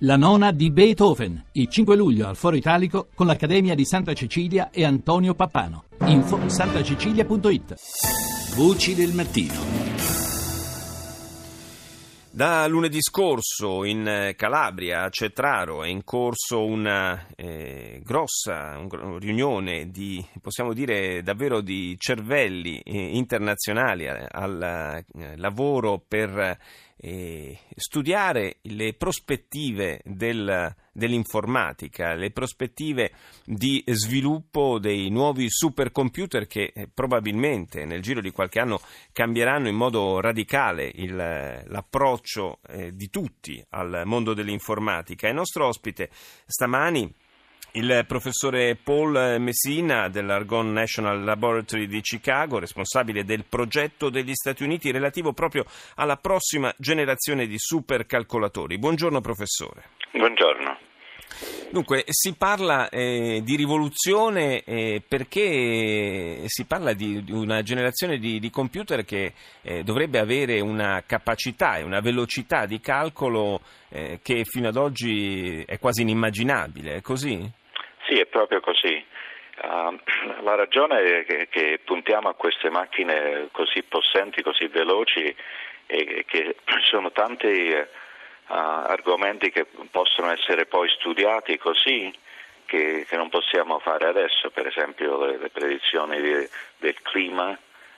La nona di Beethoven, il 5 luglio al Foro Italico con l'Accademia di Santa Cecilia e Antonio Pappano. Info santacecilia.it. Voci del mattino. Da lunedì scorso in Calabria, a Cetraro, è in corso una eh, grossa un, riunione di, possiamo dire, davvero di cervelli eh, internazionali al eh, lavoro per eh, studiare le prospettive del, dell'informatica, le prospettive di sviluppo dei nuovi supercomputer che eh, probabilmente nel giro di qualche anno cambieranno in modo radicale il, l'approccio eh, di tutti al mondo dell'informatica. Il nostro ospite stamani il professore Paul Messina dell'Argonne National Laboratory di Chicago, responsabile del progetto degli Stati Uniti relativo proprio alla prossima generazione di supercalcolatori. Buongiorno professore. Buongiorno. Dunque, si parla eh, di rivoluzione eh, perché si parla di, di una generazione di, di computer che eh, dovrebbe avere una capacità e una velocità di calcolo eh, che fino ad oggi è quasi inimmaginabile, è così? Sì, è proprio così. Uh, la ragione è che, che, puntiamo a queste macchine così possenti, così veloci e che sono tanti uh, argomenti che possono essere poi studiati così che, che, non possiamo fare adesso, per esempio le, le predizioni di, del clima,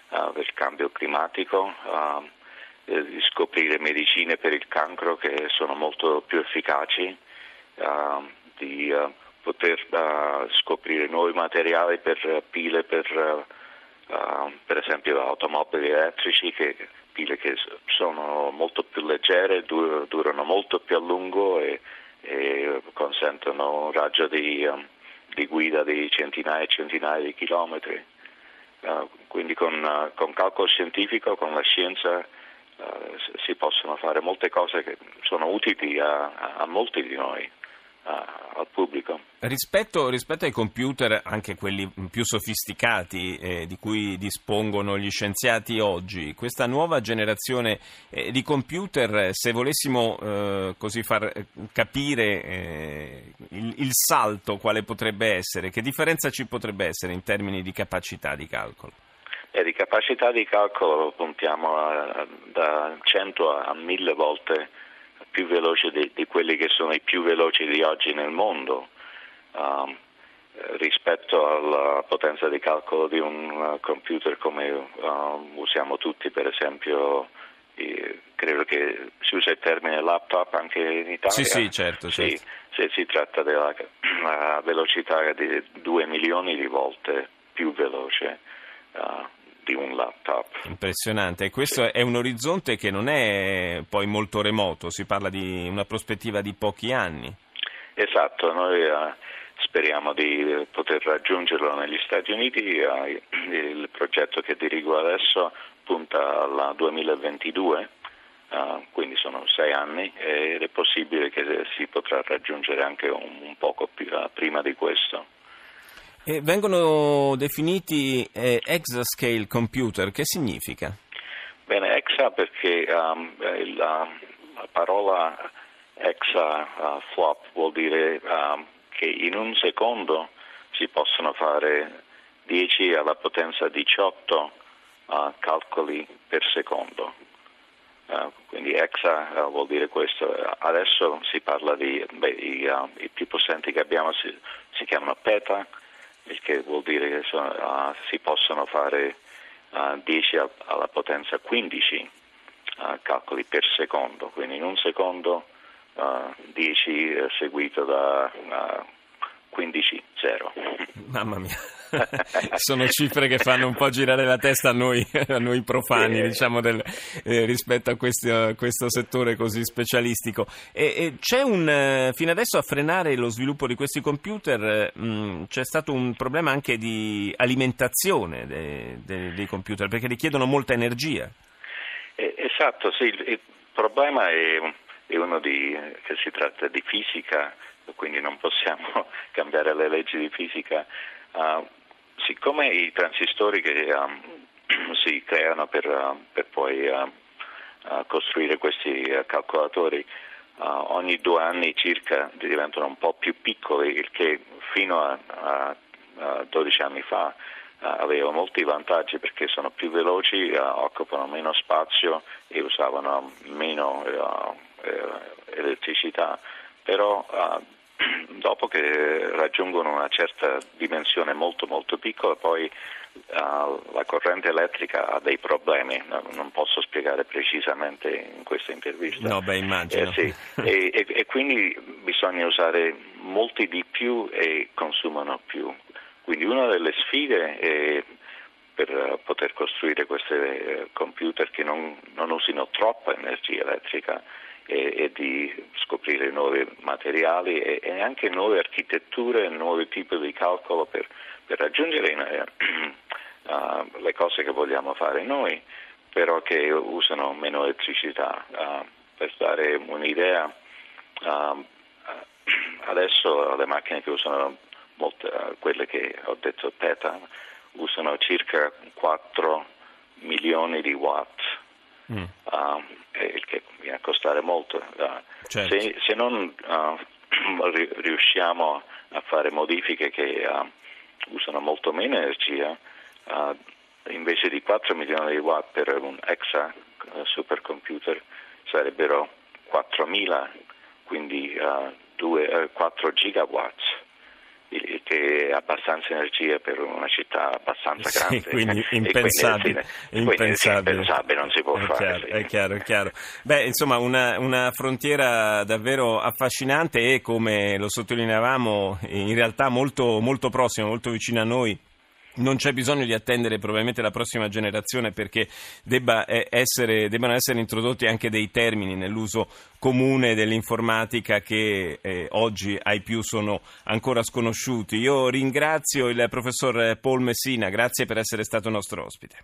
uh, del cambio climatico, di scoprire medicine per il cancro che sono molto più efficaci, di poter uh, scoprire nuovi materiali per pile per, uh, per esempio automobili elettrici che pile che sono molto più leggere, dur- durano molto più a lungo e, e consentono un raggio di, um, di, guida di centinaia e centinaia di chilometri. Uh, quindi con, con, calcolo scientifico, con la scienza si possono fare molte cose che sono utili a, a molti di noi al pubblico. Rispetto, rispetto, ai computer, anche quelli più sofisticati eh, di cui dispongono gli scienziati oggi, questa nuova generazione eh, di computer, se volessimo eh, così far capire eh, il, il, salto quale potrebbe essere, che differenza ci potrebbe essere in termini di capacità di calcolo? Eh, di capacità di calcolo puntiamo a, da 100 a 1000 volte più veloce di, di, quelli che sono i più veloci di oggi nel mondo. Um, rispetto alla potenza di calcolo di un computer come uh, usiamo tutti, per esempio, eh, credo che si usa il termine laptop anche in Italia. Sì, sì, certo. Sì, certo. Se si tratta della velocità di 2 milioni di volte più veloce. Uh, di un laptop. Impressionante, e questo sì. è un orizzonte che non è poi molto remoto, si parla di una prospettiva di pochi anni. Esatto, noi uh, speriamo di poter raggiungerlo negli Stati Uniti, uh, il progetto che dirigo adesso punta al 2022. Uh, eh, quindi sono sei anni ed è possibile che si potrà raggiungere anche un, un poco più, prima di questo. E vengono definiti eh, exascale computer, che significa? Bene, exa perché um, la, la, parola exa uh, flop vuol dire um, che in un secondo si possono fare 10 alla potenza 18 uh, calcoli per secondo. Uh, quindi exa uh, vuol dire questo. Adesso si parla di, beh, i, uh, i, più possenti che abbiamo si, si chiamano peta, il che vuol dire che sono, uh, si possono fare uh, 10 alla potenza 15 uh, calcoli per secondo, quindi in un secondo 10 eh, seguito da 15 0. Mamma mia. Sono cifre che fanno un po' girare la testa a noi, a noi profani, diciamo, del, eh, rispetto a questo, questo, settore così specialistico. E, e c'è un, eh, fino adesso a frenare lo sviluppo di questi computer mh, mm, c'è stato un problema anche di alimentazione de, de, dei computer, perché richiedono molta energia. Eh, esatto, sì, il, il problema è, è uno di, che si tratta di fisica quindi non possiamo cambiare le leggi di fisica. Uh, siccome i transistori che um, si creano per, uh, per poi uh, costruire questi calcolatori ogni due anni circa diventano un po' più piccoli, il che fino a, a, a 12 anni fa aveva molti vantaggi perché sono più veloci, occupano meno spazio e usavano meno elettricità, però dopo che raggiungono una certa dimensione molto molto piccola poi uh, la corrente elettrica ha dei problemi, no, non posso spiegare precisamente in questa intervista. No, beh, immagino. Eh, sì. e, e, e, quindi bisogna usare molti di più e consumano più. Quindi una delle sfide è per poter costruire questi eh, computer che non, non usino troppa energia elettrica e, e di scoprire nuovi materiali e, e, anche nuove architetture, nuovi tipi di calcolo per, per raggiungere uh, le cose che vogliamo fare noi, però che usano meno elettricità. Uh, per dare un'idea, uh, adesso le macchine che usano molte, quelle che ho detto PETA usano circa 4 milioni di watt. Mm. Uh, il che viene a costare molto. Uh, certo. se, se, non uh, riusciamo a fare modifiche che usano molto meno energia, invece di 4 milioni di watt per un exa supercomputer sarebbero 4.000, quindi 2, 4 gigawatts che è abbastanza energia per una città abbastanza grande. Sì, quindi impensabile. Quindi, impensabile. impensabile. non si può è fare. Chiaro, sì. È chiaro, è chiaro. Beh, insomma, una, una, frontiera davvero affascinante e, come lo sottolineavamo, in realtà molto, molto prossima, molto vicina a noi non c'è bisogno di attendere probabilmente la prossima generazione perché debba eh, essere, debbano essere introdotti anche dei termini nell'uso comune dell'informatica che eh, oggi ai più sono ancora sconosciuti. Io ringrazio il professor Paul Messina, grazie per essere stato nostro ospite.